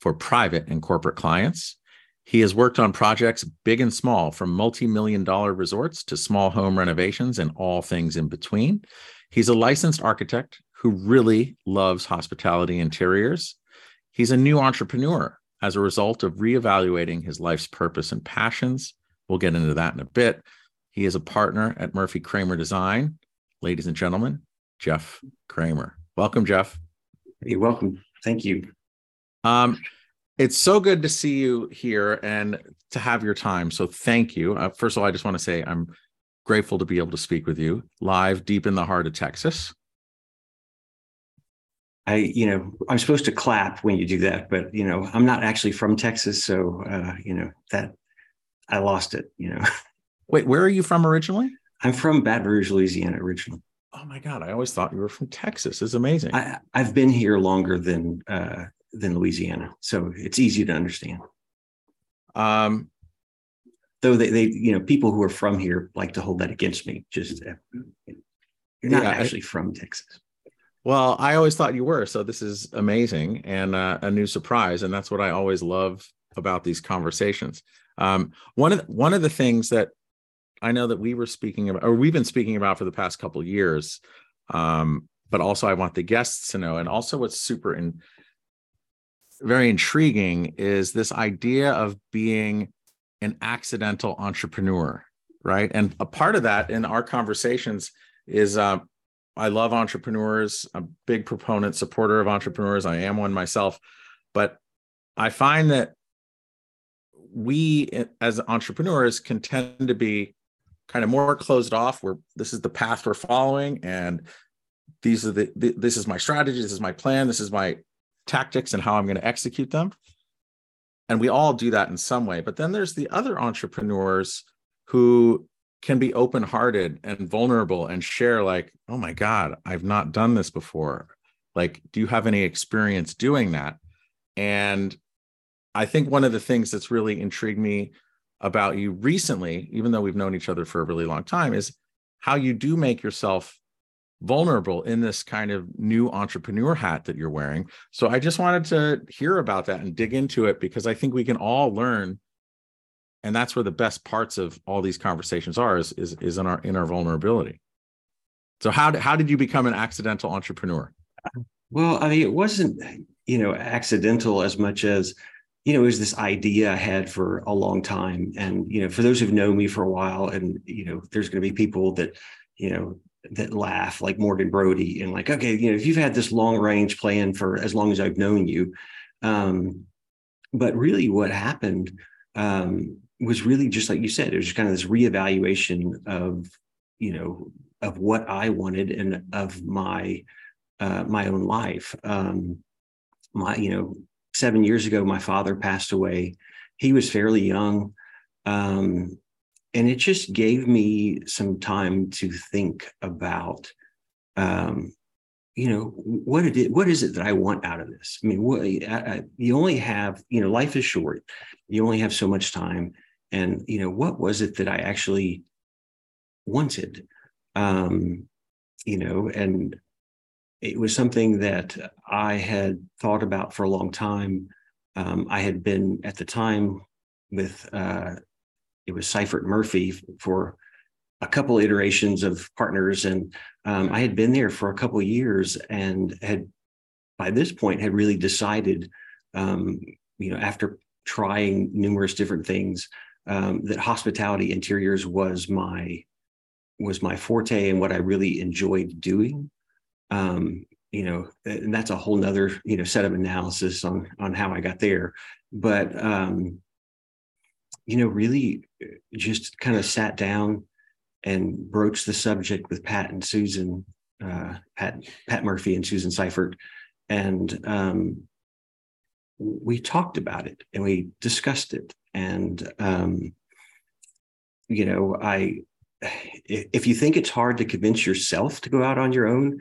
for private and corporate clients. He has worked on projects big and small, from multi million dollar resorts to small home renovations and all things in between. He's a licensed architect who really loves hospitality interiors. He's a new entrepreneur as a result of reevaluating his life's purpose and passions. We'll get into that in a bit. He is a partner at Murphy Kramer Design. Ladies and gentlemen, Jeff Kramer. Welcome, Jeff. You're welcome. Thank you. Um, it's so good to see you here and to have your time. So thank you. Uh, first of all, I just want to say I'm grateful to be able to speak with you live deep in the heart of Texas. I, you know, I'm supposed to clap when you do that, but you know, I'm not actually from Texas, so uh, you know that I lost it. You know. Wait, where are you from originally? I'm from Baton Rouge, Louisiana, originally. Oh my God, I always thought you were from Texas. It's amazing. I, have been here longer than uh, than Louisiana, so it's easy to understand. Um, though they, they, you know, people who are from here like to hold that against me. Just uh, you're not yeah, actually I, from Texas. Well, I always thought you were, so this is amazing and uh, a new surprise, and that's what I always love about these conversations. Um, one of the, one of the things that I know that we were speaking about, or we've been speaking about for the past couple years, um, but also I want the guests to know, and also what's super in, very intriguing is this idea of being an accidental entrepreneur, right? And a part of that in our conversations is uh, I love entrepreneurs, I'm a big proponent, supporter of entrepreneurs. I am one myself, but I find that we as entrepreneurs can tend to be kind of more closed off where this is the path we're following and these are the, the this is my strategy this is my plan this is my tactics and how i'm going to execute them. And we all do that in some way. But then there's the other entrepreneurs who can be open hearted and vulnerable and share like oh my god i've not done this before. Like do you have any experience doing that? And i think one of the things that's really intrigued me about you recently even though we've known each other for a really long time is how you do make yourself vulnerable in this kind of new entrepreneur hat that you're wearing. So I just wanted to hear about that and dig into it because I think we can all learn and that's where the best parts of all these conversations are is is, is in our in our vulnerability. So how did how did you become an accidental entrepreneur? Well, I mean it wasn't, you know, accidental as much as you know, it was this idea I had for a long time. And, you know, for those who've known me for a while, and, you know, there's going to be people that, you know, that laugh like Morgan Brody and like, okay, you know, if you've had this long range plan for as long as I've known you, um, but really what happened um, was really just like you said, it was just kind of this reevaluation of, you know, of what I wanted and of my uh, my own life. Um, my, you know, seven years ago, my father passed away. He was fairly young. Um, and it just gave me some time to think about um, you know what it is, what is it that I want out of this? I mean, what, I, I, you only have you know life is short. You only have so much time, and you know what was it that I actually wanted? Um, you know, and it was something that I had thought about for a long time. Um, I had been at the time with uh, it was Seifert Murphy for a couple iterations of partners, and um, I had been there for a couple years and had by this point had really decided, um, you know, after trying numerous different things, um, that hospitality interiors was my was my forte and what I really enjoyed doing. Um, you know, and that's a whole nother you know set of analysis on on how I got there. But um, you know, really uh, just kind of sat down and broached the subject with Pat and Susan, uh, Pat Pat Murphy and Susan Seifert, and um, we talked about it and we discussed it. And, um, you know, I, if you think it's hard to convince yourself to go out on your own,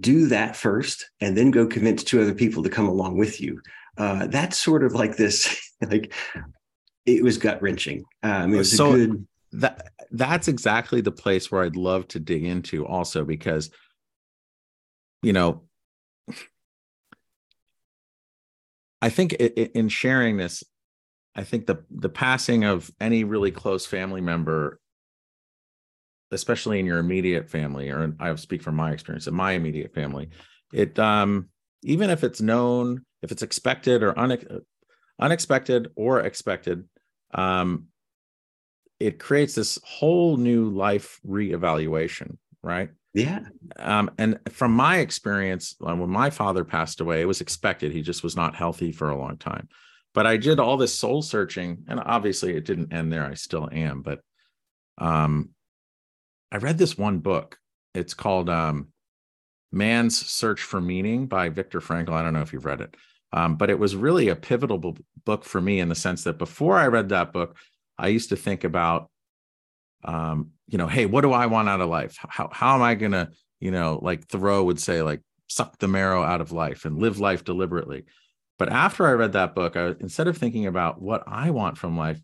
do that first and then go convince two other people to come along with you. Uh, that's sort of like this, like it was gut wrenching. Um, it was so good. That that's exactly the place where I'd love to dig into also because, you know, I think in sharing this, I think the the passing of any really close family member, especially in your immediate family, or I speak from my experience in my immediate family, it um even if it's known, if it's expected or une- unexpected or expected, um, it creates this whole new life reevaluation, right? Yeah. Um, and from my experience, uh, when my father passed away, it was expected. He just was not healthy for a long time. But I did all this soul searching, and obviously it didn't end there. I still am. But um, I read this one book. It's called um, Man's Search for Meaning by Viktor Frankl. I don't know if you've read it. Um, but it was really a pivotal book for me in the sense that before I read that book, I used to think about um, you know, hey, what do I want out of life? How how am I gonna, you know, like Thoreau would say, like suck the marrow out of life and live life deliberately. But after I read that book, I, instead of thinking about what I want from life,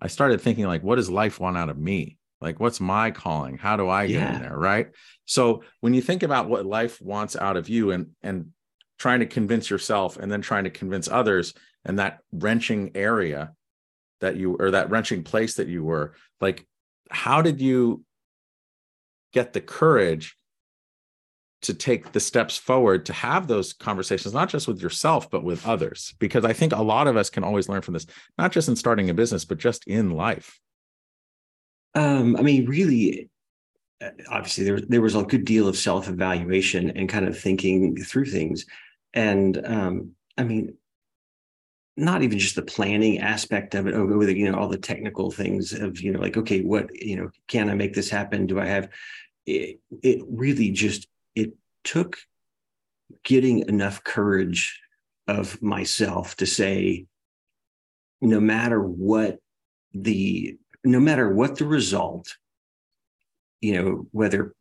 I started thinking like, what does life want out of me? Like, what's my calling? How do I get yeah. in there? Right. So when you think about what life wants out of you and and trying to convince yourself and then trying to convince others and that wrenching area that you or that wrenching place that you were like how did you get the courage to take the steps forward to have those conversations not just with yourself but with others? Because i think a lot of us can always learn from this not just in starting a business but just in life. Um, i mean really uh, obviously there, there was a good deal of self-evaluation and kind of thinking through things and um, i mean not even just the planning aspect of it, over the, you know, all the technical things of, you know, like, okay, what, you know, can I make this happen? Do I have it? It really just, it took getting enough courage of myself to say, no matter what the, no matter what the result, you know, whether,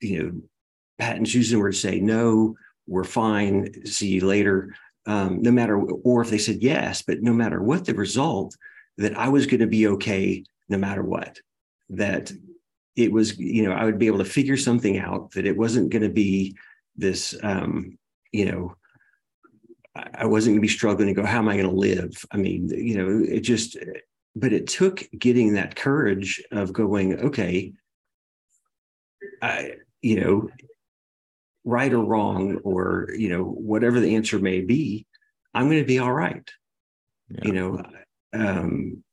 you know, Pat and Susan were to say, no, we're fine, see you later um, no matter, or if they said yes, but no matter what the result, that I was going to be okay no matter what. That it was, you know, I would be able to figure something out, that it wasn't going to be this, um, you know, I wasn't going to be struggling to go, how am I going to live? I mean, you know, it just, but it took getting that courage of going, okay, I, you know, right or wrong or you know whatever the answer may be i'm going to be all right. Yeah. you know um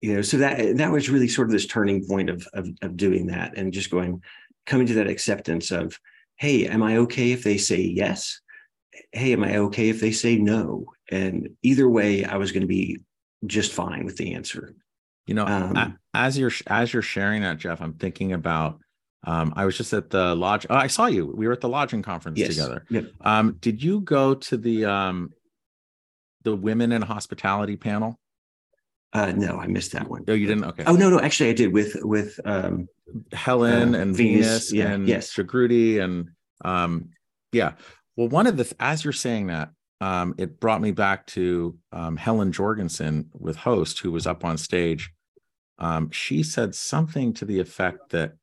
you know so that that was really sort of this turning point of, of of doing that and just going coming to that acceptance of hey am i okay if they say yes? Hey am i okay if they say no? And either way i was going to be just fine with the answer. You know um, as you're as you're sharing that jeff i'm thinking about um, I was just at the lodge. Oh, I saw you. We were at the lodging conference yes. together. Yep. Um, did you go to the um, the women in hospitality panel? Uh, no, I missed that one. Oh, you didn't? Okay. Oh no, no, actually, I did with with um, Helen uh, and Venus, Venus yeah, and yes, Shagruti and um, yeah. Well, one of the as you're saying that, um, it brought me back to um, Helen Jorgensen with host who was up on stage. Um, she said something to the effect that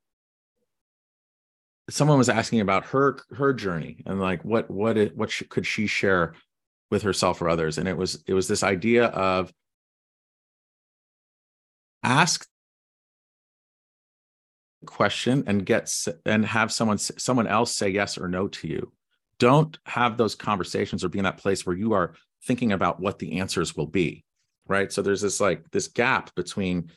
someone was asking about her her journey and like what what it, what could she share with herself or others? And it was it was this idea of ask question and get and have someone someone else say yes or no to you. Don't have those conversations or be in that place where you are thinking about what the answers will be right? So there's this like this gap between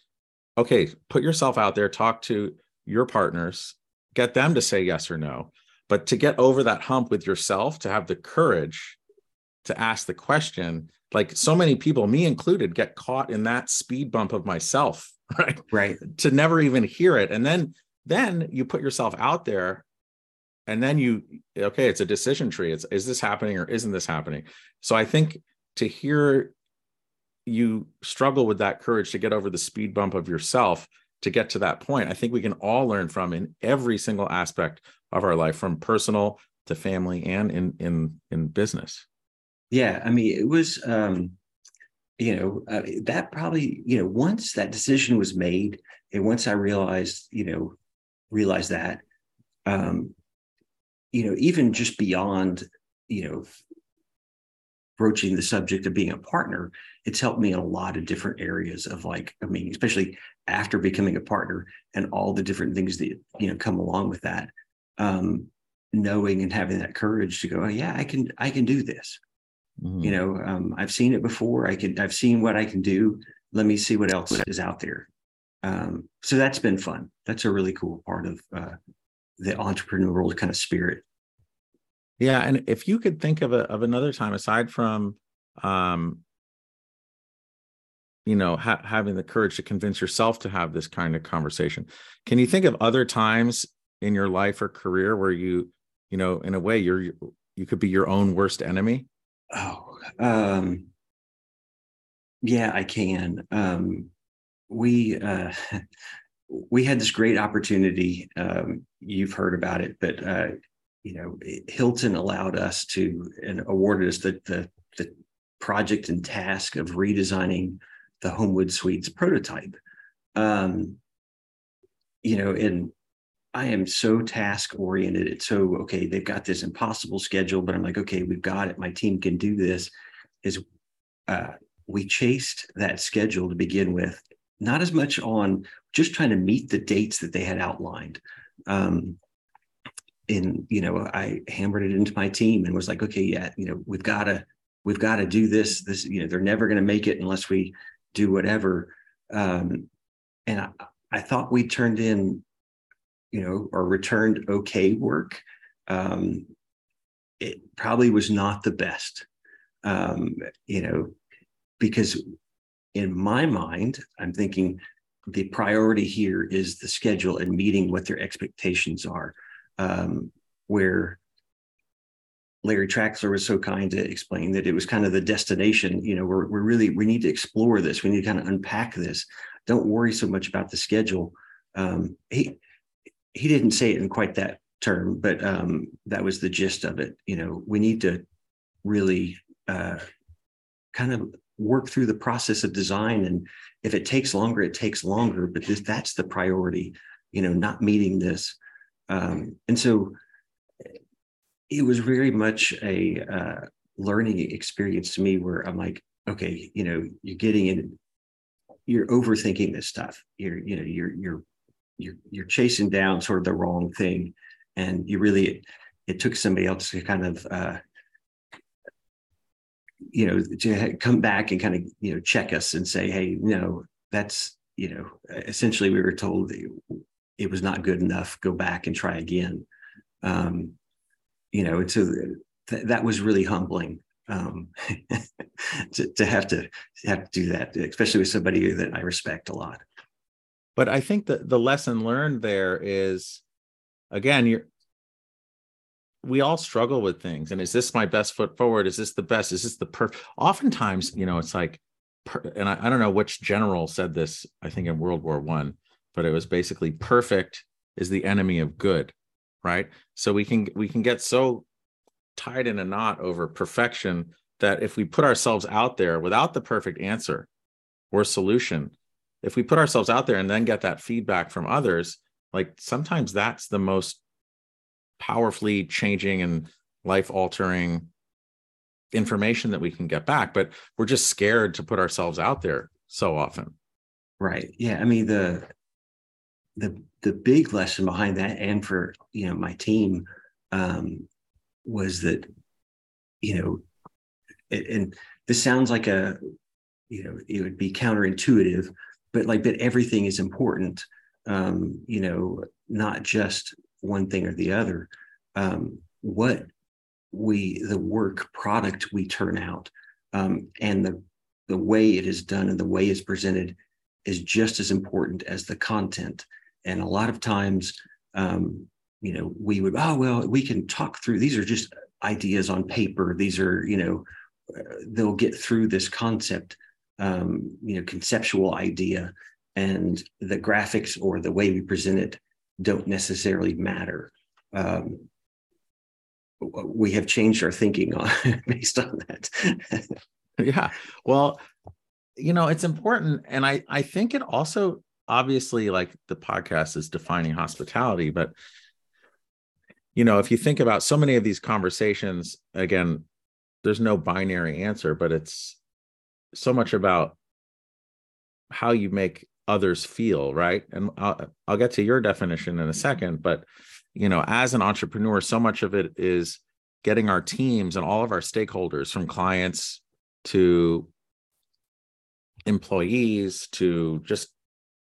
okay put yourself out there talk to your partners get them to say yes or no. But to get over that hump with yourself, to have the courage to ask the question, like so many people, me included, get caught in that speed bump of myself, right? Right. To never even hear it. And then then you put yourself out there and then you okay it's a decision tree it's is this happening or isn't this happening so i think to hear you struggle with that courage to get over the speed bump of yourself to get to that point i think we can all learn from in every single aspect of our life from personal to family and in in in business. Yeah i mean it was um you know uh, that probably you know once that decision was made and once i realized you know realized that um you know even just beyond you know broaching the subject of being a partner it's helped me in a lot of different areas of like i mean especially after becoming a partner and all the different things that you know come along with that um knowing and having that courage to go oh, yeah i can i can do this. Mm-hmm. you know um, i've seen it before. I can i've seen what i can do. Let me see what else is out there. Um, so that's been fun. That's a really cool part of uh, the entrepreneurial kind of spirit. Yeah and if you could think of a, of another time aside from um you know ha- having the courage to convince yourself to have this kind of conversation. Can you think of other times in your life or career where you you know in a way you're you could be your own worst enemy? Oh um yeah i can. Um we uh we had this great opportunity um you've heard about it but uh you know hilton allowed us to and awarded us the the, the project and task of redesigning the homewood suites prototype um you know and I am so task oriented. It's so okay. They've got this impossible schedule, but I'm like, okay, we've got it. My team can do this. Is uh, we chased that schedule to begin with, not as much on just trying to meet the dates that they had outlined. Um, and you know, I hammered it into my team and was like, okay, yeah, you know, we've got to we've got to do this. This, you know, they're never going to make it unless we do whatever. Um, and I, I thought we turned in you know, or returned okay work, um, it probably was not the best, um, you know, because in my mind, I'm thinking the priority here is the schedule and meeting what their expectations are. Um, where Larry Traxler was so kind to explain that it was kind of the destination. You know, we're, we're really, we need to explore this. We need to kind of unpack this. Don't worry so much about the schedule. Um, he, he didn't say it in quite that term, but um, that was the gist of it. You know, we need to really uh, kind of work through the process of design, and if it takes longer, it takes longer. But this, that's the priority. You know, not meeting this, um, and so it was very much a uh, learning experience to me, where I'm like, okay, you know, you're getting in, you're overthinking this stuff. You're, you know, you're you're you're you're chasing down sort of the wrong thing, and you really it took somebody else to kind of uh, you know to come back and kind of you know check us and say, hey, no, that's you know essentially we were told it was not good enough. Go back and try again. Um, you know, so th- that was really humbling um, to, to have to have to do that, especially with somebody that I respect a lot. But i think that the lesson learned there is again you're we all struggle with things and is this my best foot forward? Is this the best? Is this the perfect oftentimes you know it's like and I, I don't know which general said this i think in world war one but it was basically perfect is the enemy of good right? So we can we can get so tied in a knot over perfection that if we put ourselves out there without the perfect answer or solution if we put ourselves out there and then get that feedback from others like sometimes that's the most powerfully changing and life altering information that we can get back but we're just scared to put ourselves out there so often. Right. Yeah i mean the the the big lesson behind that and for you know my team um was that you know it, and this sounds like a you know it would be counterintuitive but like that everything is important um you know not just one thing or the other. Um what we the work product we turn out um and the the way it is done and the way it's presented is just as important as the content and a lot of times um you know, we would, oh, well, we can talk through, these are just ideas on paper. These are, you know, uh, they'll get through this concept, um, you know, conceptual idea and the graphics or the way we present it don't necessarily matter. Um, we have changed our thinking on based on that. yeah. Well, you know, it's important. And I, I think it also obviously like the podcast is defining hospitality, but you know, if you think about so many of these conversations, again, there's no binary answer, but it's so much about how you make others feel, right? And I'll, I'll get to your definition in a second, but you know, as an entrepreneur, so much of it is getting our teams and all of our stakeholders from clients to employees to just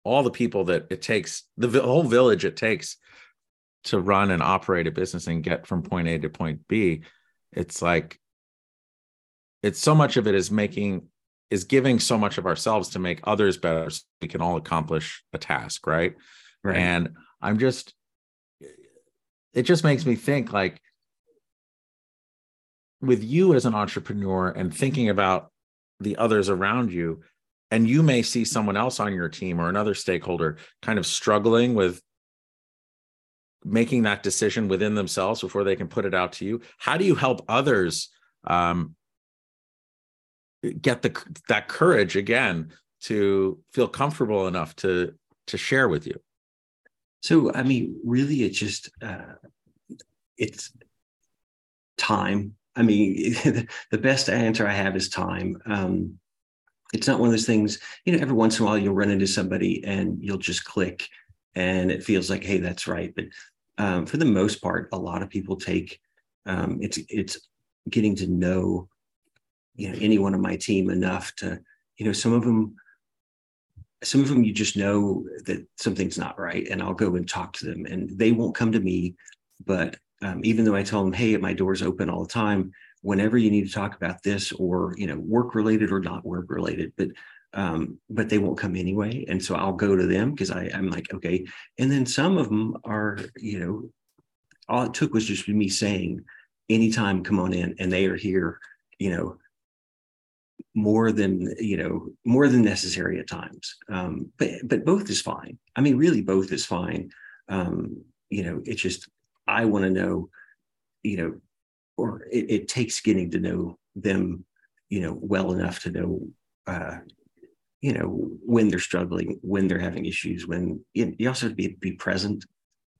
all the people that it takes the whole village it takes to run and operate a business and get from point A to point B, it's like it's so much of it is making is giving so much of ourselves to make others better so we can all accomplish a task, right? Right. And I'm just it just makes me think like with you as an entrepreneur and thinking about the others around you and you may see someone else on your team or another stakeholder kind of struggling with making that decision within themselves before they can put it out to you how do you help others um, get the that courage again to feel comfortable enough to to share with you? So i mean really it's just uh, it's time. I mean the best answer i have is time. Um, it's not one of those things you know every once in a while you'll run into somebody and you'll just click and it feels like hey that's right. But um, for the most part a lot of people take um, it's it's getting to know you know anyone on my team enough to you know some of them some of them you just know that something's not right and i'll go and talk to them and they won't come to me but um, even though i tell them hey my door's open all the time whenever you need to talk about this or you know work related or not work related but um, but they won't come anyway. And so i'll go to them because i'm like okay. And then some of them are you know all it took was just me saying anytime come on in and they are here you know more than you know more than necessary at times. Um, but but both is fine. I mean really both is fine. Um, you know it's just i want to know you know or it, it, takes getting to know them, you know, well enough to know, uh, you know, when they're struggling, when they're having issues, when you, you also have to be, be present.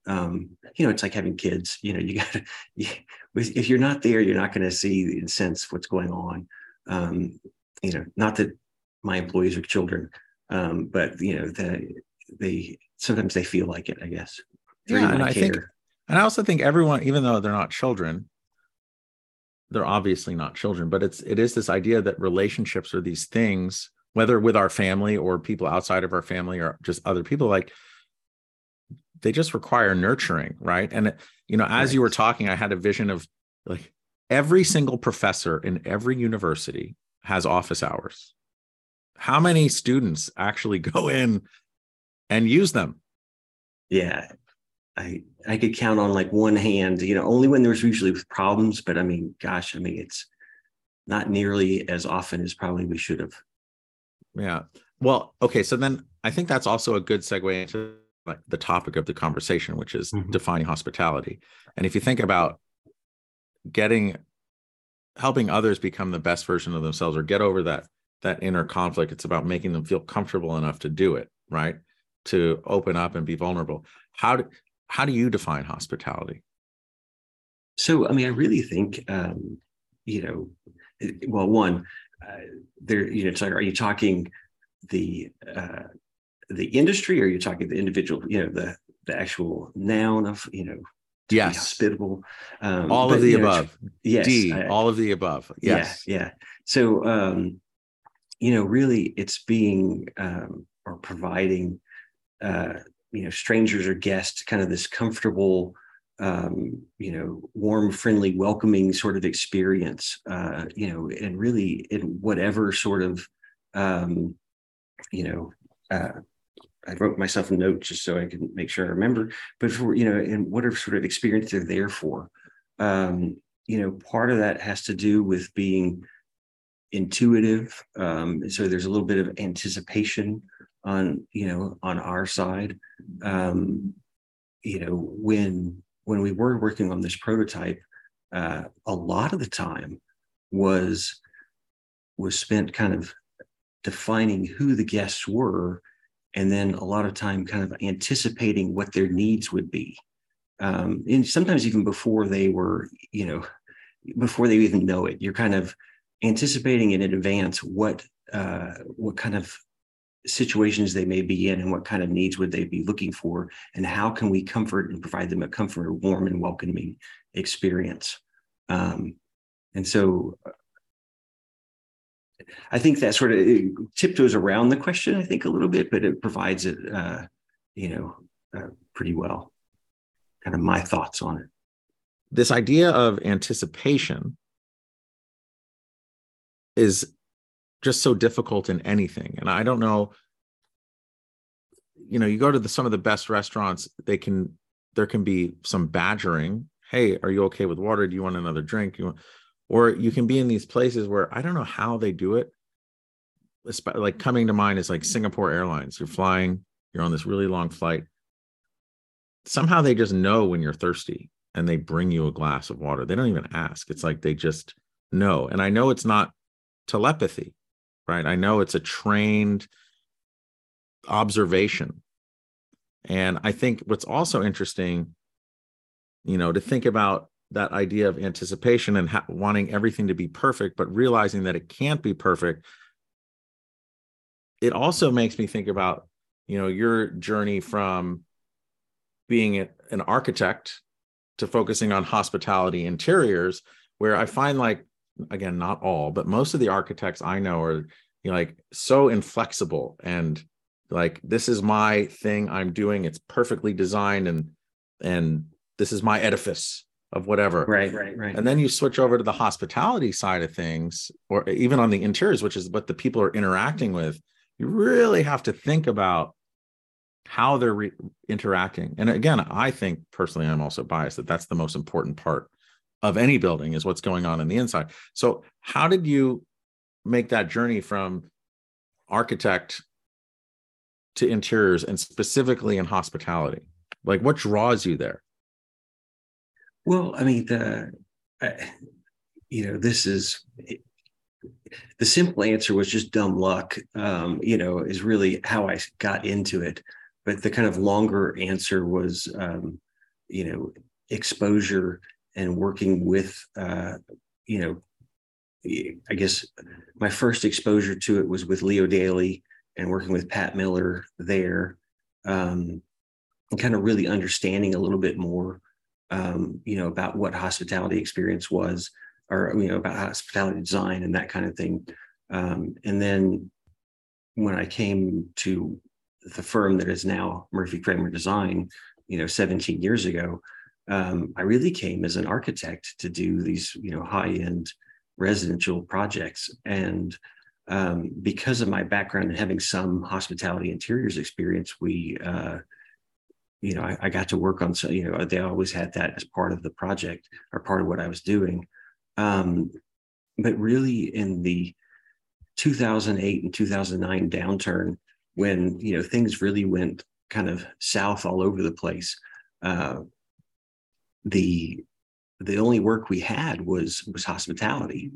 Um, you know, it's like having kids, you know, you got to, you, if you're not there, you're not going to see and sense what's going on. Um, you know, not that my employees are children, um, but you know, the, they, sometimes they feel like it, I guess. Yeah. And I care. think, and I also think everyone, even though they're not children, they're obviously not children but it's it is this idea that relationships are these things whether with our family or people outside of our family or just other people like they just require nurturing right? And you know as right. you were talking i had a vision of like every single professor in every university has office hours. How many students actually go in and use them? Yeah I I could count on like one hand, you know, only when there's usually problems. But I mean, gosh, I mean, it's not nearly as often as probably we should have. Yeah. Well, okay. So then I think that's also a good segue into like the topic of the conversation, which is mm-hmm. defining hospitality. And if you think about getting helping others become the best version of themselves or get over that that inner conflict, it's about making them feel comfortable enough to do it, right? To open up and be vulnerable. How do how do you define hospitality? So, I mean, I really think, um, you know, well, one, uh, there, you know, it's like, are you talking the uh, the industry, or are you talking the individual? You know, the the actual noun of you know, yes, hospitable. Um, all but, of the above. Know, yes, D, I, all of the above. Yes, yeah, yeah. So, um, you know, really, it's being um, or providing uh, you know strangers or guests kind of this comfortable um, you know warm friendly welcoming sort of experience uh, you know and really in whatever sort of um, you know uh, I wrote myself a note just so I can make sure I remember. But for you know, and whatever sort of experience they're there for, um, you know, part of that has to do with being intuitive. Um, so there's a little bit of anticipation on you know on our side. Um, you know, when when we were working on this prototype, uh, a lot of the time was was spent kind of defining who the guests were and then a lot of time kind of anticipating what their needs would be um, and sometimes even before they were you know before they even know it you're kind of anticipating it in advance what uh, what kind of situations they may be in and what kind of needs would they be looking for and how can we comfort and provide them a comfort warm and welcoming experience um, and so I think that sort of tiptoes around the question, I think, a little bit, but it provides it, uh, you know, uh, pretty well. Kind of my thoughts on it. This idea of anticipation is just so difficult in anything. And I don't know, you know, you go to the, some of the best restaurants, they can, there can be some badgering. Hey, are you okay with water? Do you want another drink? You want, or you can be in these places where I don't know how they do it. Like coming to mind is like Singapore Airlines. You're flying, you're on this really long flight. Somehow they just know when you're thirsty and they bring you a glass of water. They don't even ask. It's like they just know. And I know it's not telepathy, right? I know it's a trained observation. And I think what's also interesting, you know, to think about that idea of anticipation and ha- wanting everything to be perfect, but realizing that it can't be perfect. It also makes me think about, you know, your journey from being an architect to focusing on hospitality interiors, where I find like, again, not all, but most of the architects I know are you know, like so inflexible and like this is my thing I'm doing. It's perfectly designed and and this is my edifice of whatever. Right, right, right. And then you switch over to the hospitality side of things, or even on the interiors, which is what the people are interacting with. You really have to think about how they're re- interacting. And again, I think personally, I'm also biased that that's the most important part of any building is what's going on in the inside. So, how did you make that journey from architect to interiors and specifically in hospitality? Like, what draws you there? Well, I mean, the uh, you know, this is the simple answer was just dumb luck. Um, you know, is really how I got into it. But the kind of longer answer was, um, you know, exposure and working with, uh, you know, I guess my first exposure to it was with Leo Daly and working with Pat Miller there, um, and kind of really understanding a little bit more um, you know, about what hospitality experience was, or you know, about hospitality design and that kind of thing. Um, and then when I came to the firm that is now Murphy Kramer Design, you know, 17 years ago, um, I really came as an architect to do these, you know, high-end residential projects. And um, because of my background and having some hospitality interiors experience, we uh, you know, I, I, got to work on so you know they always had that as part of the project or part of what I was doing. Um, but really, in the 2008 and 2009 downturn, when you know things really went kind of south all over the place, uh, the the only work we had was was hospitality,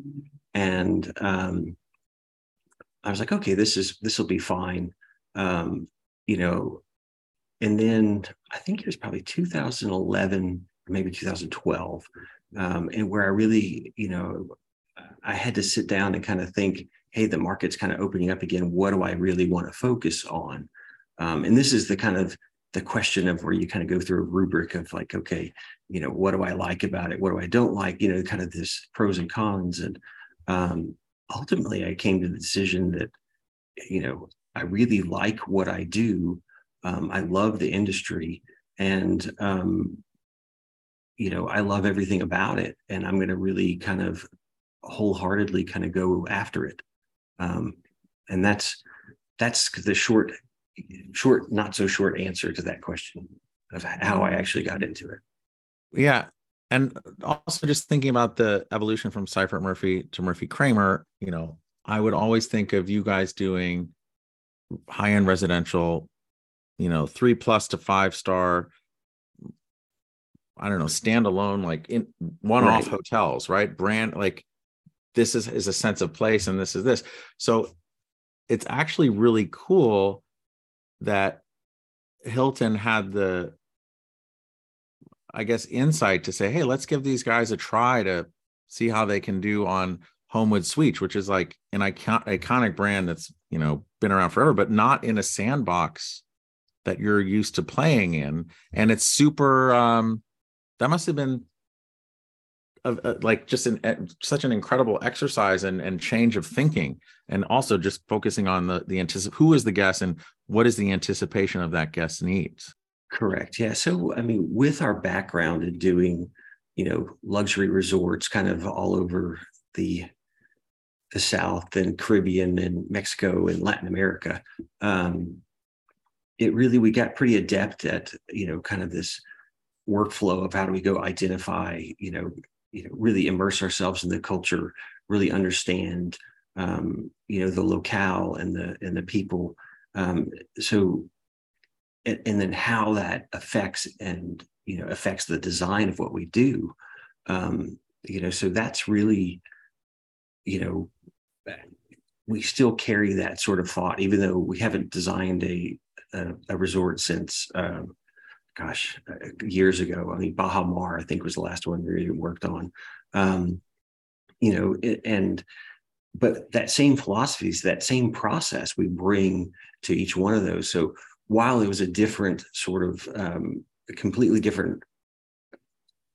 and um, I was like, okay, this is this will be fine. Um, you know, and then I think it was probably 2011 maybe 2012, um, and where I really, you know, I had to sit down and kind of think, hey, the market's kind of opening up again. What do I really want to focus on? Um, and this is the kind of the question of where you kind of go through a rubric of like, okay, you know, what do I like about it? What do I don't like? You know, kind of this pros and cons. And um, ultimately, I came to the decision that, you know, I really like what I do, um, I love the industry and, um, you know, I love everything about it. And I'm going to really kind of wholeheartedly kind of go after it. Um, and that's, that's the short short, not so short answer to that question of how I actually got into it. Yeah. And also just thinking about the evolution from Seifert Murphy to Murphy Kramer, you know, I would always think of you guys doing high end residential, you know, three plus to five star, I don't know, standalone, like in one off right. hotels, right? Brand like this is, is a sense of place and this is this. So it's actually really cool that Hilton had the, I guess, insight to say, hey, let's give these guys a try to see how they can do on Homewood Suites, which is like an icon- iconic brand that's you know been around forever, but not in a sandbox that you're used to playing in, and it's super. Um, that must have been a, a, like just an such an incredible exercise and and change of thinking, and also just focusing on the the anticip- who is the guest and what is the anticipation of that guest's needs. Correct. Yeah. So I mean, with our background in doing you know luxury resorts kind of all over the the South and Caribbean and Mexico and Latin America. Um, it really we got pretty adept at you know kind of this workflow of how do we go identify you know you know really immerse ourselves in the culture, really understand um, you know the locale and the and the people. Um, so and, and then how that affects and you know affects the design of what we do. Um, you know, so that's really you know we still carry that sort of thought, even though we haven't designed a a, a resort since, um, gosh, uh, years ago. I mean, Baha Mar, I think, was the last one we worked on. Um, you know, and but that same philosophies, that same process, we bring to each one of those. So while it was a different sort of, um, completely different,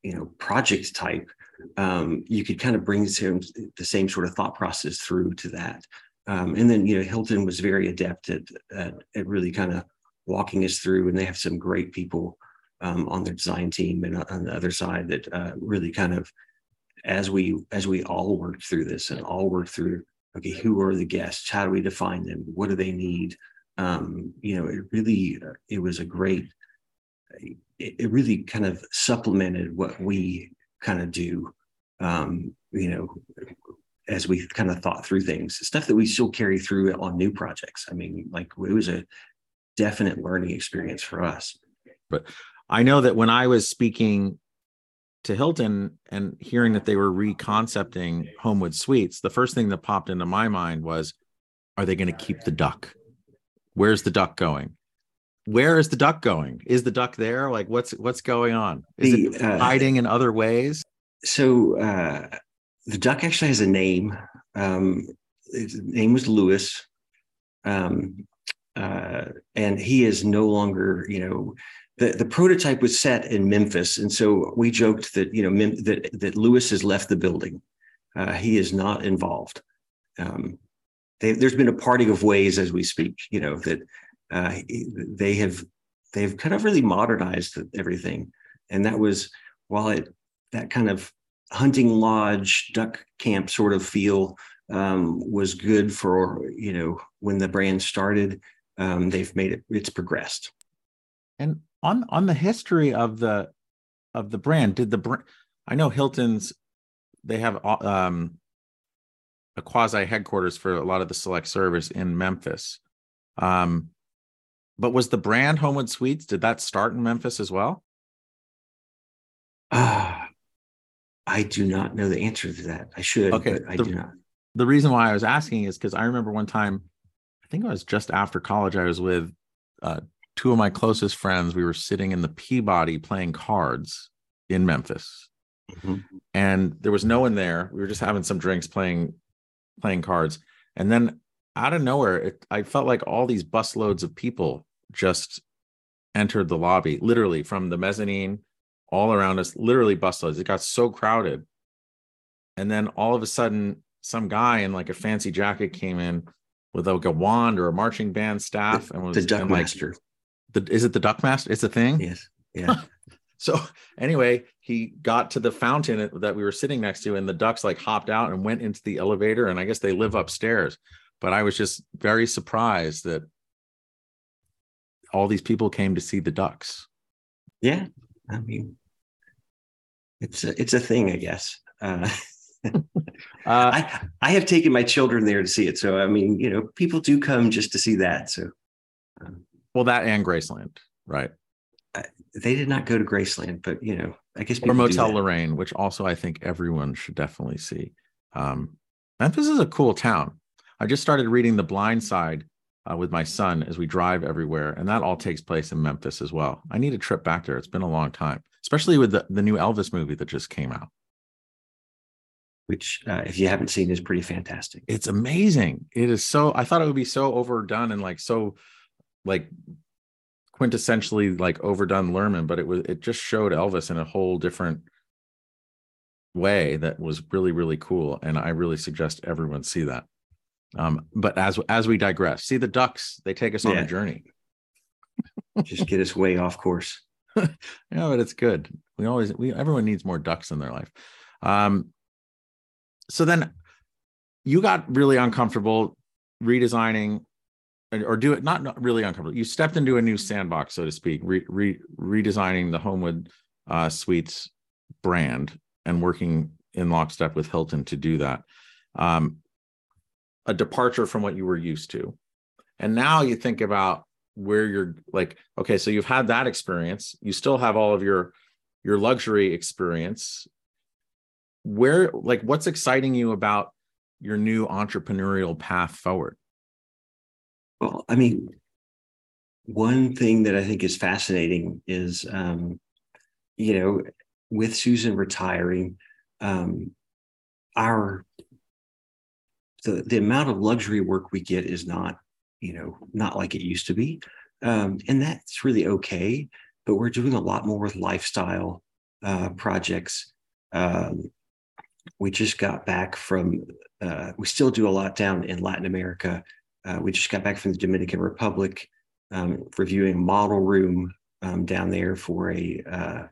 you know, project type, um, you could kind of bring the same sort of thought process through to that. Um, and then, you know, Hilton was very adept at, at, at, really kind of walking us through, and they have some great people um, on their design team and on the other side that uh, really kind of, as we as we all worked through this and all worked through, okay, who are the guests? How do we define them? What do they need? Um, you know, it really uh, it was a great. It, it really kind of supplemented what we kind of do um, you know, as we kind of thought through things, stuff that we still carry through on new projects. I mean, like it was a definite learning experience for us. But I know that when I was speaking to Hilton and hearing that they were reconcepting Homewood Suites, the first thing that popped into my mind was, are they going to keep the duck? Where's the duck going? Where is the duck going? Is the duck there? Like what's what's going on? Is the, it uh, hiding in other ways? so uh, the duck actually has a name. Um, his name was Lewis, um, uh, and he is no longer, you know, the, the prototype was set in Memphis, and so we joked that you know Mem- that that Lewis has left the building. Uh, he is not involved. Um, they, there's been a parting of ways as we speak. You know that uh, they have they've kind of really modernized everything, and that was while it that kind of hunting lodge duck camp sort of feel um, was good for you know when the brand started um, they've made it it's progressed and on on the history of the of the brand did the brand i know hilton's they have um a quasi headquarters for a lot of the select service in memphis um but was the brand homewood suites did that start in memphis as well ah I do not know the answer to that. I should, okay, I the, do not. The reason why I was asking is because I remember one time, I think it was just after college, I was with uh, two of my closest friends. We were sitting in the Peabody playing cards in Memphis. Mm-hmm. And there was no one there. We were just having some drinks playing playing cards. And then out of nowhere, it, I felt like all these busloads of people just entered the lobby, literally from the mezzanine all around us, literally busloads. It got so crowded. And then all of a sudden, some guy in like a fancy jacket came in with like a wand or a marching band staff and was the duck master. Like, the, is it the duck master? It's a thing. Yes. Yeah. so anyway, he got to the fountain that we were sitting next to, and the ducks like hopped out and went into the elevator. And I guess they live upstairs. But I was just very surprised that all these people came to see the ducks. Yeah, I mean, it's a, it's a thing, I guess. Uh, uh, I I have taken my children there to see it, so I mean, you know, people do come just to see that. So, um, well, that and Graceland, right? they did not go to Graceland, but you know, I guess or Motel Lorraine, which also I think everyone should definitely see. Um, Memphis is a cool town. I just started reading The Blind Side uh, with my son as we drive everywhere, and that all takes place in Memphis as well. I need a trip back there. It's been a long time, especially with the, the new Elvis movie that just came out. Which, uh, if you haven't seen, is pretty fantastic. It's amazing. It is so. I thought it would be so overdone and like so, like quintessentially like overdone Luhrmann, but it was it just showed Elvis in a whole different way that was really really cool, and I really suggest everyone see that. Um, but as as we digress, see the ducks they take us yeah. on a journey. just get us way off course. yeah, but it's good. We always we everyone needs more ducks in their life. Um, so then you got really uncomfortable redesigning or do it not, not really uncomfortable. You stepped into a new sandbox, so to speak, re, re, redesigning the Homewood uh, Suites brand and working in lockstep with Hilton to do that. Um, a departure from what you were used to, and now you think about where you're like, okay, so you've had that experience. You still have all of your your luxury experience. Where like what's exciting you about your new entrepreneurial path forward? Well, I mean, one thing that I think is fascinating is, um, you know, with Susan retiring, um, our the the amount of luxury work we get is not, you know, not like it used to be, um, and that's really okay. But we're doing a lot more with lifestyle uh, projects. Um, we just got back from. Uh, we still do a lot down in Latin America uh, we just got back from the Dominican Republic, um, reviewing a model room um, down there for a, uh,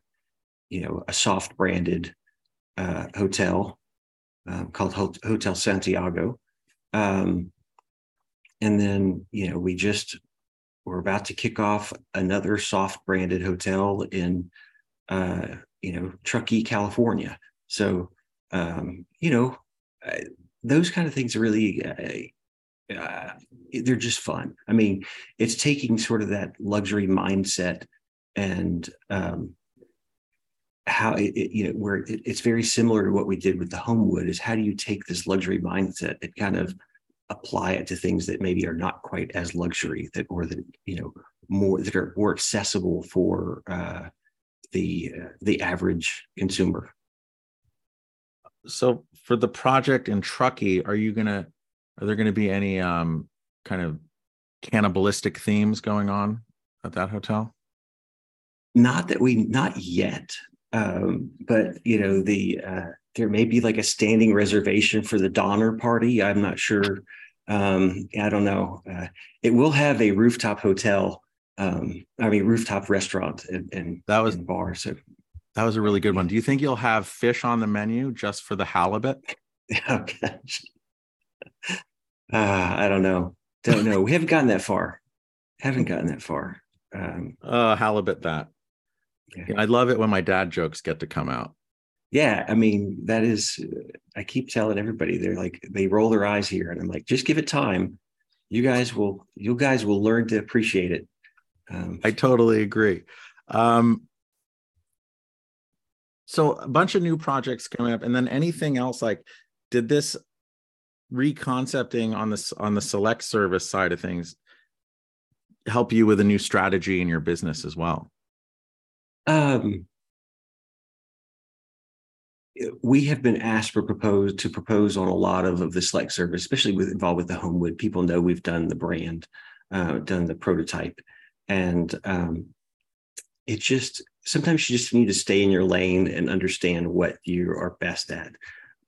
you know, a soft branded uh, hotel um, called Hotel Santiago. Um, and then, you know, we just we're about to kick off another soft branded hotel in, uh, you know, Truckee, California. So, um, you know, those kind of things are really uh, uh, they're just fun. I mean, it's taking sort of that luxury mindset and um, how it, it, you know where it, it's very similar to what we did with the Homewood is how do you take this luxury mindset and kind of apply it to things that maybe are not quite as luxury that or that you know more that are more accessible for uh, the uh, the average consumer. So for the project in Truckee, are you going to are there going to be any um, kind of cannibalistic themes going on at that hotel? Not that we, not yet. Um, but you know, the uh, there may be like a standing reservation for the Donner Party. I'm not sure. Um, I don't know. Uh, it will have a rooftop hotel. Um, I mean, rooftop restaurant and, and that was and bar. So that was a really good one. Do you think you'll have fish on the menu just for the halibut? Oh gosh. Uh, I don't know. Don't know. we haven't gotten that far. Haven't gotten that far. Um, uh, halibut that. Yeah. I love it when my dad jokes get to come out. Yeah, I mean that is. I keep telling everybody they're like they roll their eyes here, and I'm like, just give it time. You guys will. You guys will learn to appreciate it. Um, I totally agree. Um, so a bunch of new projects coming up, and then anything else like did this reconcepting on this on the select service side of things help you with a new strategy in your business as well? Um, we have been asked for propose to propose on a lot of, of the select service, especially with involved with the Homewood. People know we've done the brand, uh, done the prototype, and um, it just sometimes you just need to stay in your lane and understand what you are best at.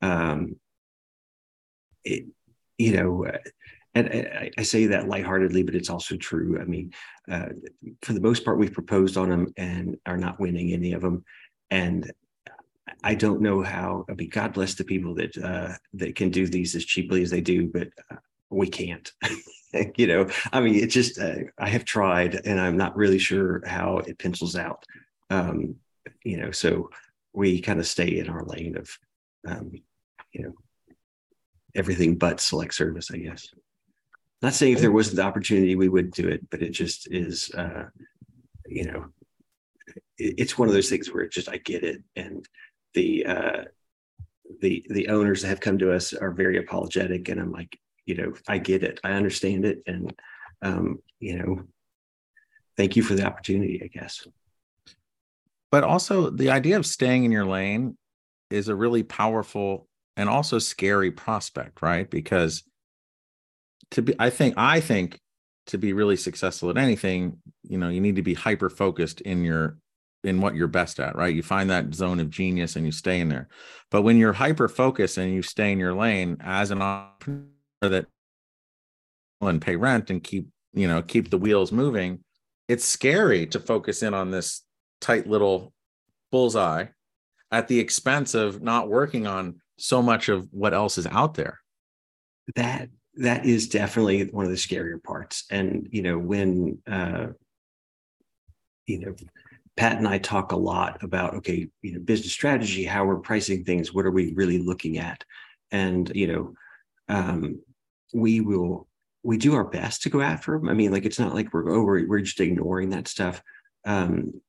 Um, it, you know, uh, and I, I, say that lightheartedly, but it's also true. I mean, uh, for the most part, we've proposed on them and are not winning any of them. And I don't know how. I mean, God bless the people that uh, that can do these as cheaply as they do, but uh, we can't. you know, I mean, it just, uh, I have tried and I'm not really sure how it pencils out. Um, you know, so we kind of stay in our lane of, um, you know, everything but select service, I guess. Not saying if there wasn't the opportunity, we would do it, but it just is, uh, you know, it, it's one of those things where it just, I get it. And the, uh, the, the owners that have come to us are very apologetic. And I'm like, you know, I get it. I understand it. And, um, you know, thank you for the opportunity, I guess. But also the idea of staying in your lane is a really powerful and also scary prospect, right? Because to be, I think, I think to be really successful at anything, you know, you need to be hyper focused in your in what you're best at, right? You find that zone of genius and you stay in there. But when you're hyper focused and you stay in your lane as an entrepreneur that and pay rent and keep you know keep the wheels moving it's scary to focus in on this tight little bullseye at the expense of not working on so much of what else is out there that that is definitely one of the scarier parts and you know when uh you know pat and i talk a lot about okay you know business strategy how we're pricing things what are we really looking at and you know um we will we do our best to go after them. I mean, like it's not like we're over, we're just ignoring that stuff. Um,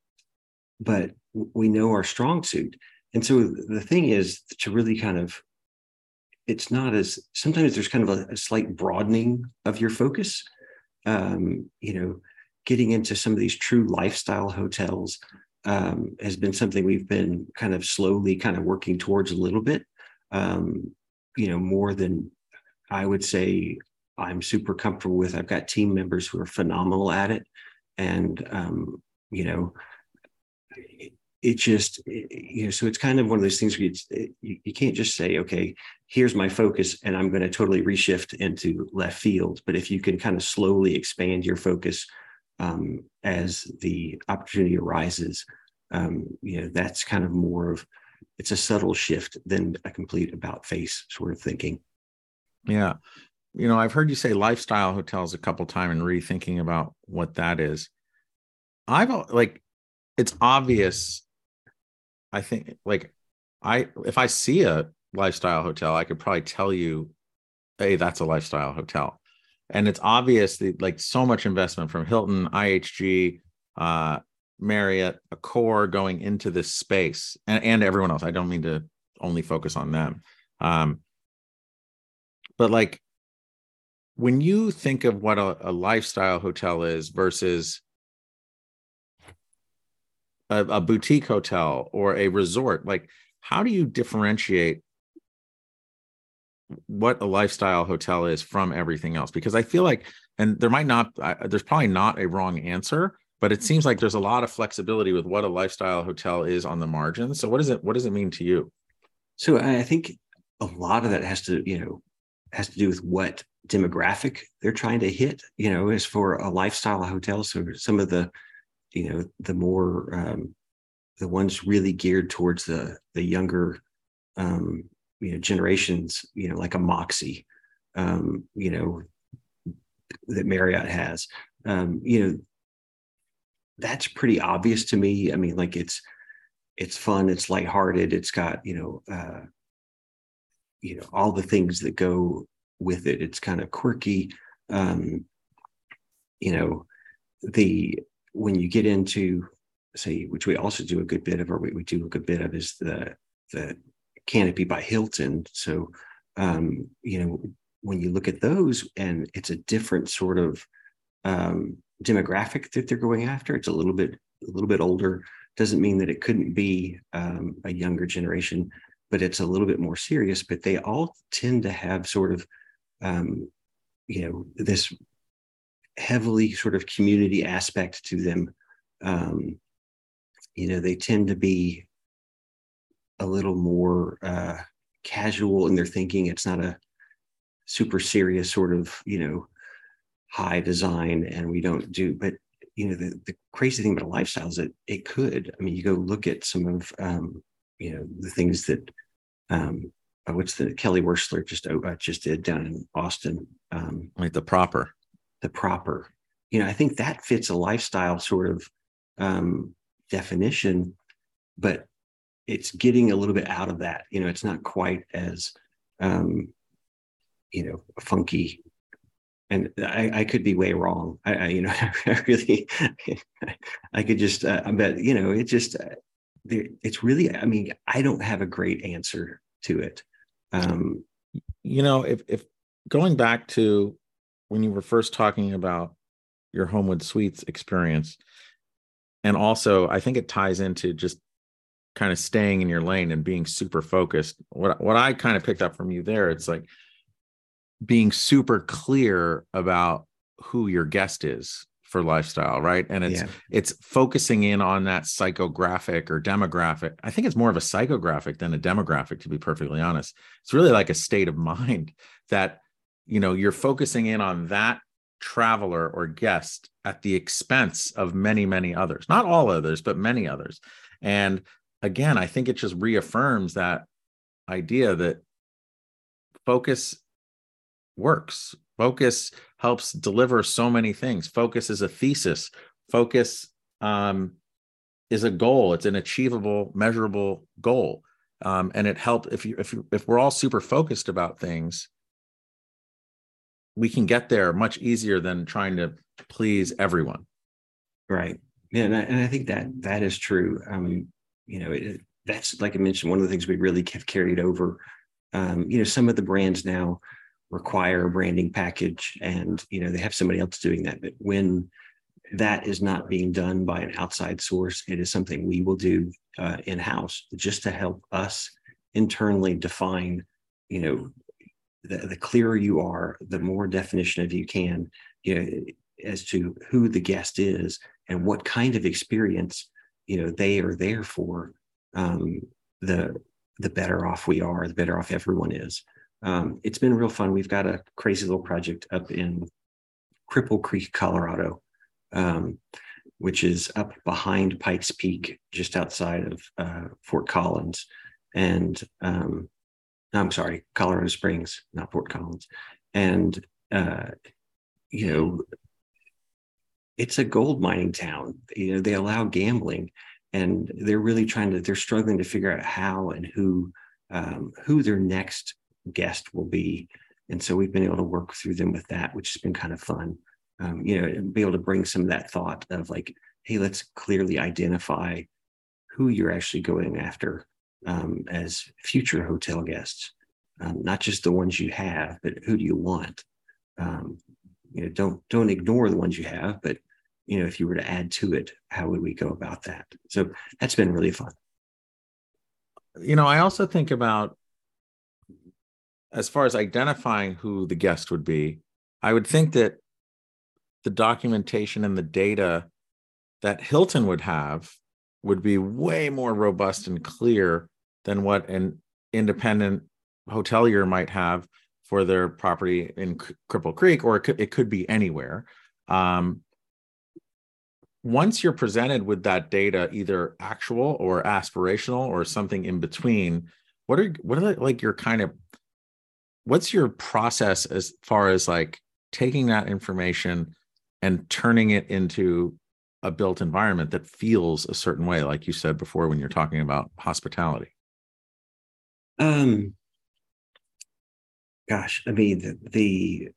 but we know our strong suit. And so the thing is to really kind of, it's not as sometimes there's kind of a, a slight broadening of your focus. Um, you know, getting into some of these true lifestyle hotels um, has been something we've been kind of slowly kind of working towards a little bit. Um, you know, more than I would say I'm super comfortable with. I've got team members who are phenomenal at it. And, um, you know, it, just, you know, so it's kind of one of those things where it, you, you can't just say, okay, here's my focus and I'm going to totally reshift into left field. But if you can kind of slowly expand your focus um, as the opportunity arises, um, you know, that's kind of more of, it's a subtle shift than a complete about face sort of thinking. Yeah. You know, I've heard you say lifestyle hotels a couple times and rethinking about what that is. I've like it's obvious. I think like I if I see a lifestyle hotel, I could probably tell you, hey, that's a lifestyle hotel. And it's obvious that like so much investment from Hilton, IHG, uh, Marriott, Accor going into this space and, and everyone else. I don't mean to only focus on them. Um, but like when you think of what a, a lifestyle hotel is versus a, a, boutique hotel or a resort, like how do you differentiate what a lifestyle hotel is from everything else? Because I feel like, and there might not, I, there's probably not a wrong answer, but it seems like there's a lot of flexibility with what a lifestyle hotel is on the margin. So what does it, what does it mean to you? So I think a lot of that has to, you know, has to do with what demographic they're trying to hit you know as for a lifestyle hotel so some of the you know the more um, the ones really geared towards the the younger um, you know generations you know like a moxy um, you know that marriott has um, you know that's pretty obvious to me i mean like it's it's fun it's lighthearted it's got you know uh, you know all the things that go with it. It's kind of quirky. Um, you know, the when you get into say, which we also do a good bit of, or we, we do a good bit of, is the the canopy by Hilton. So, um, you know, when you look at those, and it's a different sort of um, demographic that they're going after. It's a little bit a little bit older. Doesn't mean that it couldn't be um, a younger generation, but it's a little bit more serious. But they all tend to have sort of um, you know this heavily sort of community aspect to them um, you know they tend to be a little more uh, casual in their thinking it's not a super serious sort of you know high design and we don't do but you know the, the crazy thing about lifestyle is that it could i mean you go look at some of um, you know the things that um, uh, what's the Kelly Wearstler just uh, just did down in Austin. Um, like the proper. The proper. You know, I think that fits a lifestyle sort of um, definition, but it's getting a little bit out of that. You know, it's not quite as um, you know funky and I, I, could be way wrong. I, I you know, I really, I could just, uh, but you know, it just, uh, it's really, I mean, I don't have a great answer to it. Um, you know, if if going back to when you were first talking about your Homewood Suites experience, and also I think it ties into just kind of staying in your lane and being super focused. What what I kind of picked up from you there, it's like being super clear about who your guest is for lifestyle right and it's yeah. it's focusing in on that psychographic or demographic i think it's more of a psychographic than a demographic to be perfectly honest it's really like a state of mind that you know you're focusing in on that traveler or guest at the expense of many many others not all others but many others and again i think it just reaffirms that idea that focus works. Focus helps deliver so many things. Focus is a thesis. Focus um, is a goal. It's an achievable, measurable goal, um, and it helps if you if you if we're all super focused about things, we can get there much easier than trying to please everyone. Right. Yeah, and I, and I think that that is true. I Um, you know, it, that's like I mentioned, one of the things we really have carried over. Um, you know, some of the brands now require a branding package and you know they have somebody else doing that but when that is not being done by an outside source it is something we will do uh, in house just to help us internally define you know the, the clearer you are the more definition of you can you know as to who the guest is and what kind of experience you know they are there for um, the the better off we are the better off everyone is um, it's been real fun. We've got a crazy little project up in Cripple Creek, Colorado, um, which is up behind Pikes Peak, just outside of uh, Fort Collins. And um, I'm sorry, Colorado Springs, not Fort Collins. And, uh, you know, it's a gold mining town. You know, they allow gambling and they're really trying to, they're struggling to figure out how and who, um, who their next guest will be. And so we've been able to work through them with that, which has been kind of fun. Um, you know, be able to bring some of that thought of like, hey, let's clearly identify who you're actually going after um, as future hotel guests, um, not just the ones you have, but who do you want? Um, you know, don't don't ignore the ones you have, but you know, if you were to add to it, how would we go about that? So that's been really fun. You know, I also think about as far as identifying who the guest would be, I would think that the documentation and the data that Hilton would have would be way more robust and clear than what an independent hotelier might have for their property in Cripple Creek, or it could, it could be anywhere. Um, once you're presented with that data, either actual or aspirational or something in between, what are what are the, like your kind of what's your process as far as like taking that information and turning it into a built environment that feels a certain way like you said before when you're talking about hospitality? Um gosh i mean the, the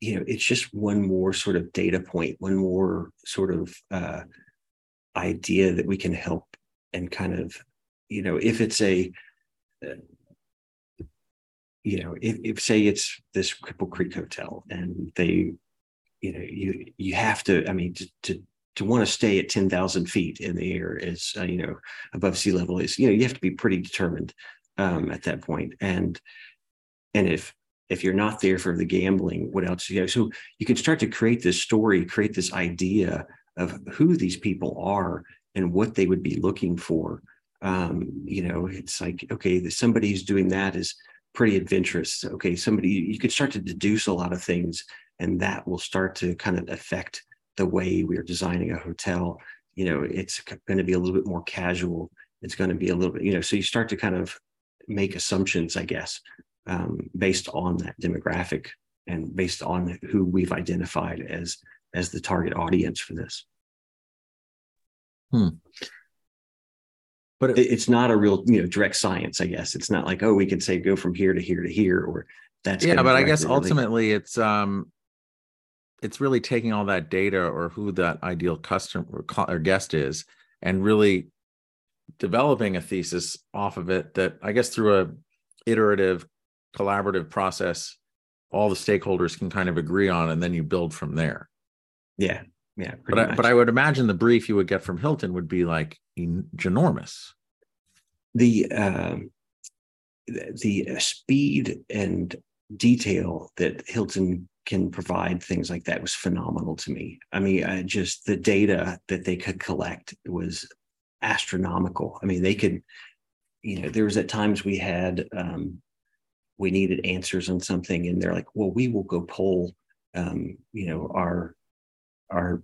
you know it's just one more sort of data point one more sort of uh idea that we can help and kind of you know if it's a uh, you know, if, if say it's this Cripple Creek Hotel and they, you know, you you have to, I mean, to to, to want to stay at ten thousand feet in the air is, uh, you know, above sea level is, you know, you have to be pretty determined um, at that point. And and if if you're not there for the gambling, what else? You so you can start to create this story, create this idea of who these people are and what they would be looking for. Um, you know, it's like okay, somebody who's doing that is pretty adventurous. Okay, somebody you could start to deduce a lot of things, and that will start to kind of affect the way we're designing a hotel. You know, it's going to be a little bit more casual. It's going to be a little bit, you know, so you start to kind of make assumptions, I guess, um, based on that demographic and based on who we've identified as as the target audience for this. Hmm. But it, it's not a real, you know, direct science. I guess it's not like oh, we can say go from here to here to here, or that's yeah. But I guess ultimately, it's um, it's really taking all that data or who that ideal customer or guest is, and really developing a thesis off of it that I guess through a iterative collaborative process all the stakeholders can kind of agree on and then you build from there. Yeah. Yeah but I, but I would imagine the brief you would get from hilton would be like ginormous. The um the speed and detail that hilton can provide things like that was phenomenal to me. I mean just the data that they could collect was astronomical. I mean they could you know there was at times we had um we needed answers on something and they're like well we will go poll um, you know our our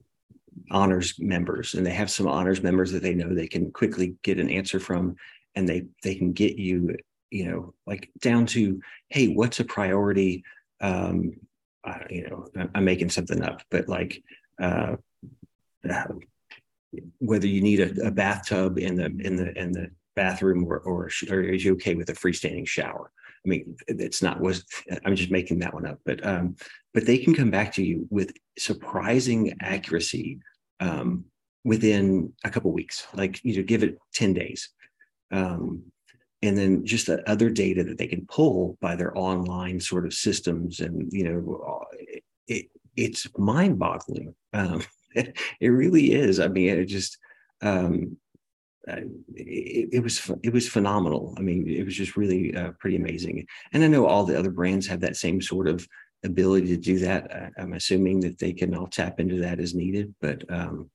honors members. And they have some honors members that they know they can quickly get an answer from and they they can get you you know like down to hey what's a priority um uh, you know i'm making something up but like uh, uh whether you need a, a, bathtub in the in the in the bathroom or or, or is you okay with a freestanding shower I mean, it's not was I'm just making that one up, but um, but they can come back to you with surprising accuracy um, within a couple weeks. Like you know, give it ten days, um, and then just the other data that they can pull by their online sort of systems, and you know, it, it's mind boggling. Um, it, really is. I mean, it just um, it, it, was it was phenomenal. I mean, it was just really uh, pretty amazing. And I know all the other brands have that same sort of ability to do that. I'm assuming that they can all tap into that as needed. But um,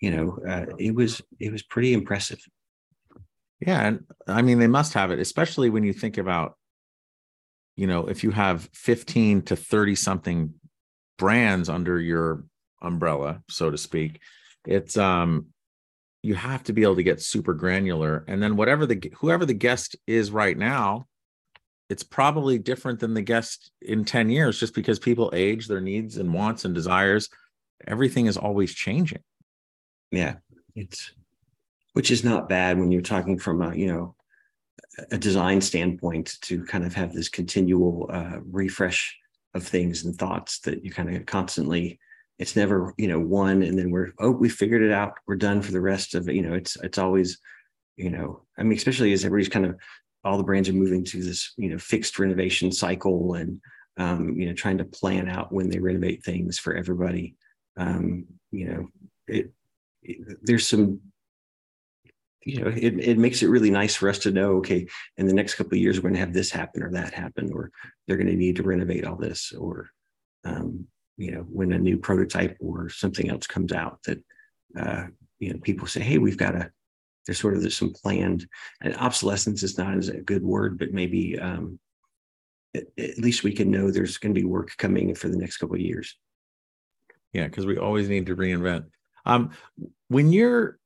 you know, uh, it was it was pretty impressive. Yeah, and I mean, they must have it, especially when you think about, you know, if you have 15 to 30 something brands under your umbrella, so to speak. It's um you have to be able to get super granular and then whatever the whoever the guest is right now it's probably different than the guest in 10 years just because people age their needs and wants and desires everything is always changing yeah it's which is not bad when you're talking from a you know a design standpoint to kind of have this continual uh, refresh of things and thoughts that you kind of constantly it's never you know one and then we're oh we figured it out. We're done for the rest of you know it's it's always you know i mean especially as everybody's kind of all the brands are moving to this you know fixed renovation cycle and um, you know trying to plan out when they renovate things for everybody. Um, you know it, it, there's some you know it, it makes it really nice for us to know okay in the next couple of years we're going to have this happen or that happen or they're going to need to renovate all this or um, you know when a new prototype or something else comes out that uh, you know people say hey we've got a there's sort of there's some planned and obsolescence is not as a good word but maybe um, at, least we can know there's going to be work coming for the next couple of years. Yeah because we always need to reinvent. Um when you're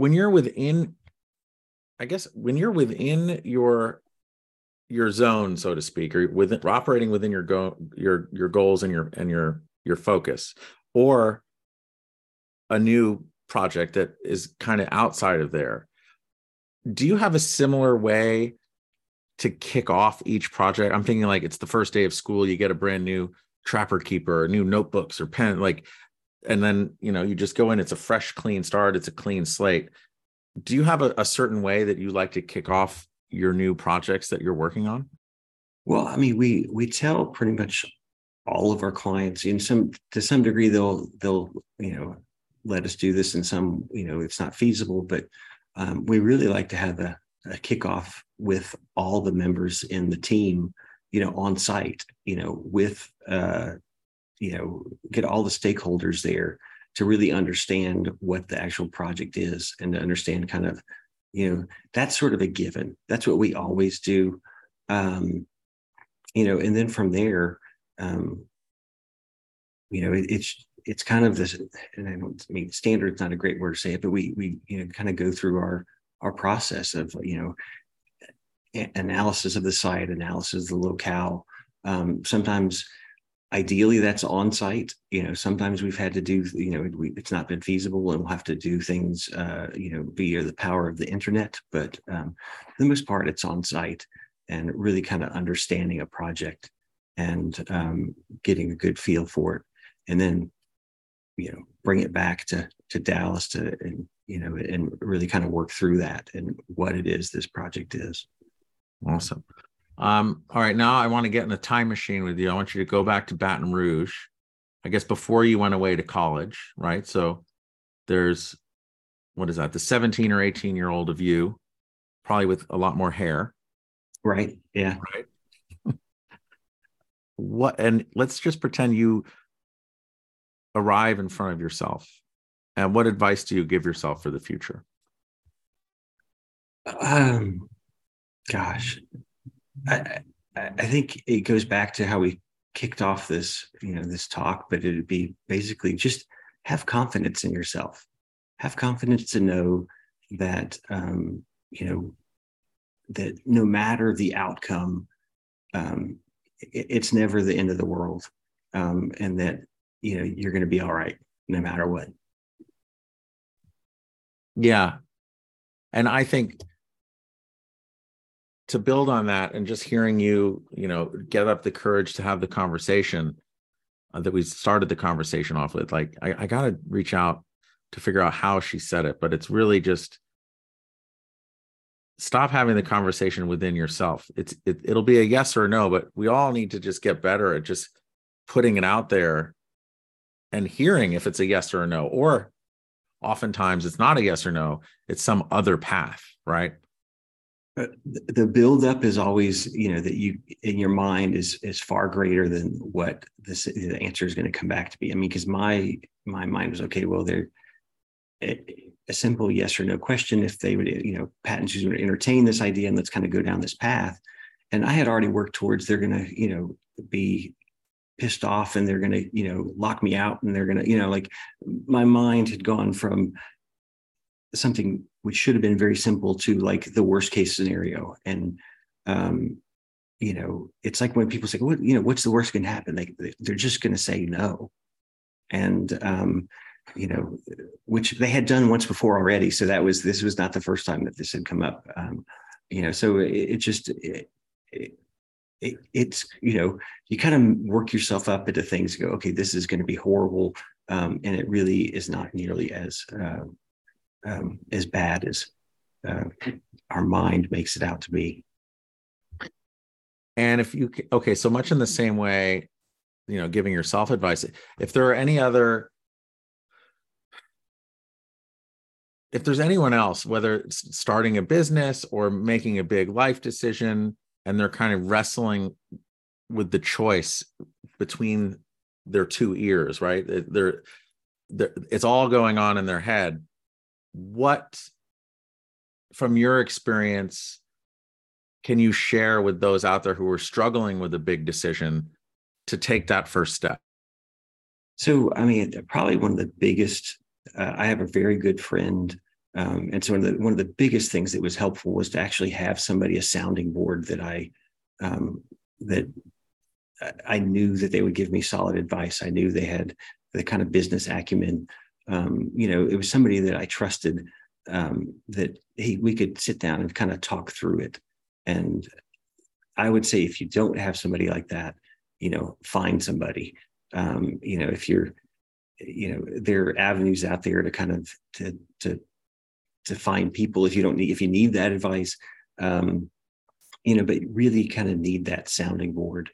when you're within i guess when you're within your your zone, so to speak, or within operating within your go your your goals and your and your your focus, or a new project that is kind of outside of there. Do you have a similar way to kick off each project? I'm thinking like it's the first day of school, you get a brand new trapper keeper, or new notebooks or pen, like, and then you know you just go in. It's a fresh, clean start. It's a clean slate. Do you have a, a certain way that you like to kick off your new projects that you're working on? Well, I mean, we we tell pretty much all of our clients in some to some degree they'll they'll you know let us do this in some you know it's not feasible but um, we really like to have a, a kickoff with all the members in the team you know on site you know with uh you know get all the stakeholders there to really understand what the actual project is and to understand kind of you know that's sort of a given. That's what we always do. Um you know and then from there um you know it, it's it's kind of this and i don't mean standard's not a great word to say it but we we you know kind of go through our our process of you know analysis of the site analysis of the locale. Um, sometimes, ideally, that's on site. You know, sometimes we've had to do, you know, we, it's not been feasible and we'll have to do things, uh, you know, via the power of the internet. But um, for the most part, it's on site and really kind of understanding a project and um, getting a good feel for it. And then, you know, bring it back to to Dallas to and you know and really kind of work through that and what it is this project is. Awesome. Um, all right, now I want to get in a time machine with you. I want you to go back to Baton Rouge. I guess before you went away to college, right? So there's what is that? The 17 or 18 year old of you, probably with a lot more hair. Right. Yeah. Right. what and let's just pretend you arrive in front of yourself. And what advice do you give yourself for the future? Um gosh, I, I think it goes back to how we kicked off this, you know, this talk, but it'd be basically just have confidence in yourself. Have confidence to know that, um, you know, that no matter the outcome, um, it, it's never the end of the world, um, and that you know you're going to be all right no matter what. Yeah, and I think to build on that and just hearing you you know get up the courage to have the conversation uh, that we started the conversation off with like i, I got to reach out to figure out how she said it but it's really just stop having the conversation within yourself. It's it, it'll be a yes or a no but we all need to just get better at just putting it out there and hearing if it's a yes or a no or oftentimes it's not a yes or no it's some other path right Uh, the build up is always you know that you in your mind is is far greater than what this the answer is going to come back to be. I mean because my my mind was okay well they're a, simple yes or no question if they would you know patents would entertain this idea and let's kind of go down this path. And i had already worked towards they're going to you know be pissed off and they're going to you know lock me out and they're going to you know like my mind had gone from something which should have been very simple to like the worst case scenario. And um you know it's like when people say what you know what's the worst can happen? Like they're just going to say no. And um you know which they had done once before already. So that was this was not the first time that this had come up. Um you know so it, it just it, it, it, it's you know you kind of work yourself up into things go okay this is going to be horrible. Um, and it really is not nearly as uh, um, as bad as uh, our mind makes it out to be. And if you okay, so much in the same way, you know, giving yourself advice. If there are any other, if there's anyone else, whether it's starting a business or making a big life decision, and they're kind of wrestling with the choice between their two ears, right? They're, they're it's all going on in their head what from your experience can you share with those out there who are struggling with a big decision to take that first step? So i mean probably one of the biggest uh, i have a very good friend um, and so one of, the, one of the biggest things that was helpful was to actually have somebody a sounding board that i um, that i knew that they would give me solid advice. I knew they had the kind of business acumen um, you know, it was somebody that I trusted um, that he, we could sit down and kind of talk through it. And I would say if you don't have somebody like that, you know, find somebody. Um, you know, if you're, you know, there are avenues out there to kind of to to to find people if you don't need if you need that advice. Um, you know, but really kind of need that sounding board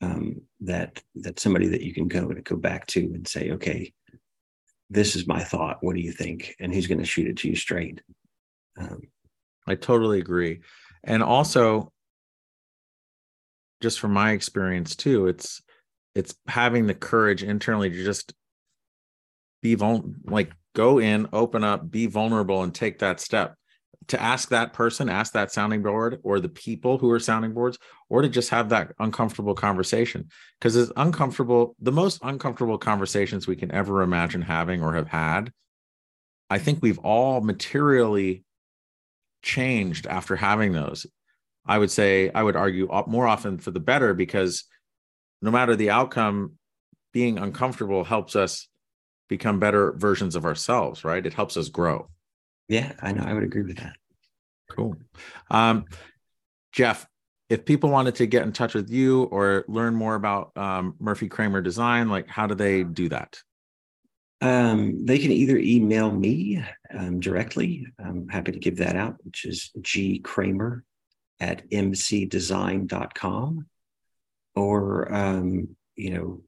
um, that that somebody that you can go and go back to and say, okay, this is my thought. What do you think? And he's going to shoot it to you straight. Um, I totally agree. And also, just from my experience too, it's it's having the courage internally to just be vul- like go in, open up, be vulnerable, and take that step to ask that person, ask that sounding board or the people who are sounding boards, or to just have that uncomfortable conversation. Because it's uncomfortable, the most uncomfortable conversations we can ever imagine having or have had, I think we've all materially changed after having those. I would say, I would argue more often for the better because no matter the outcome, being uncomfortable helps us become better versions of ourselves, right? It helps us grow. Yeah, I know. I would agree with that. Cool. Um, Jeff, if people wanted to get in touch with you or learn more about um, Murphy Kramer Design, like how do they do that? Um, they can either email me um, directly. I'm happy to give that out, which is G Kramer at mcdesign.com. Or, um, you know,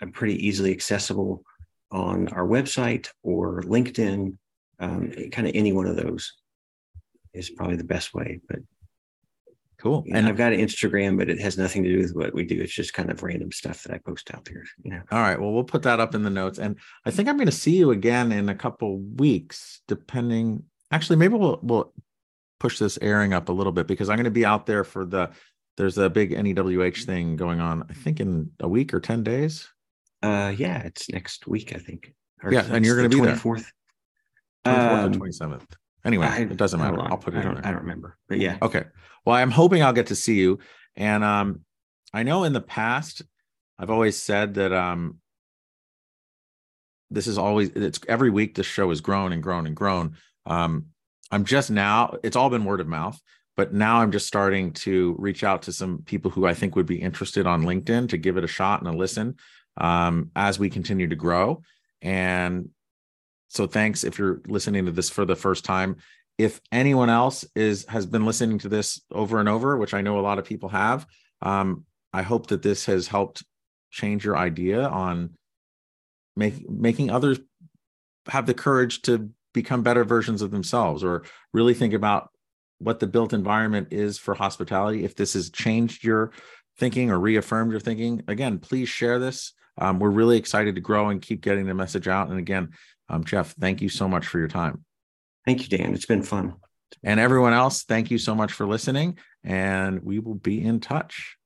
I'm pretty easily accessible on our website or LinkedIn. Um, kind of any one of those is probably the best way. But Cool. and I've got an Instagram, but it has nothing to do with what we do. It's just kind of random stuff that I post out there. You know. All right. Well, we'll put that up in the notes. And I think I'm going to see you again in a couple weeks, depending. Actually, maybe we'll we'll push this airing up a little bit because I'm going to be out there for the there's a big NEWH thing going on, I think in a week or 10 days. Uh yeah, it's next week, I think. Or yeah, and you're going to be 24th. there. 24th um, or 27th. Anyway, I, it doesn't matter. I'll put it in there. I don't remember. But yeah. Okay. Well, I'm hoping I'll get to see you. And um, I know in the past, I've always said that um, this is always it's every week this show has grown and grown and grown. Um, I'm just now, it's all been word of mouth, but now I'm just starting to reach out to some people who I think would be interested on LinkedIn to give it a shot and a listen um, as we continue to grow. And so thanks if you're listening to this for the first time. If anyone else is has been listening to this over and over which i know a lot of people have um, i hope that this has helped change your idea on make, making others have the courage to become better versions of themselves or really think about what the built environment is for hospitality. If this has changed your thinking or reaffirmed your thinking again please share this. Um, we're really excited to grow and keep getting the message out. And again um, jeff thank you so much for your time Thank you, Dan. It's been fun. And everyone else, thank you so much for listening, and we will be in touch.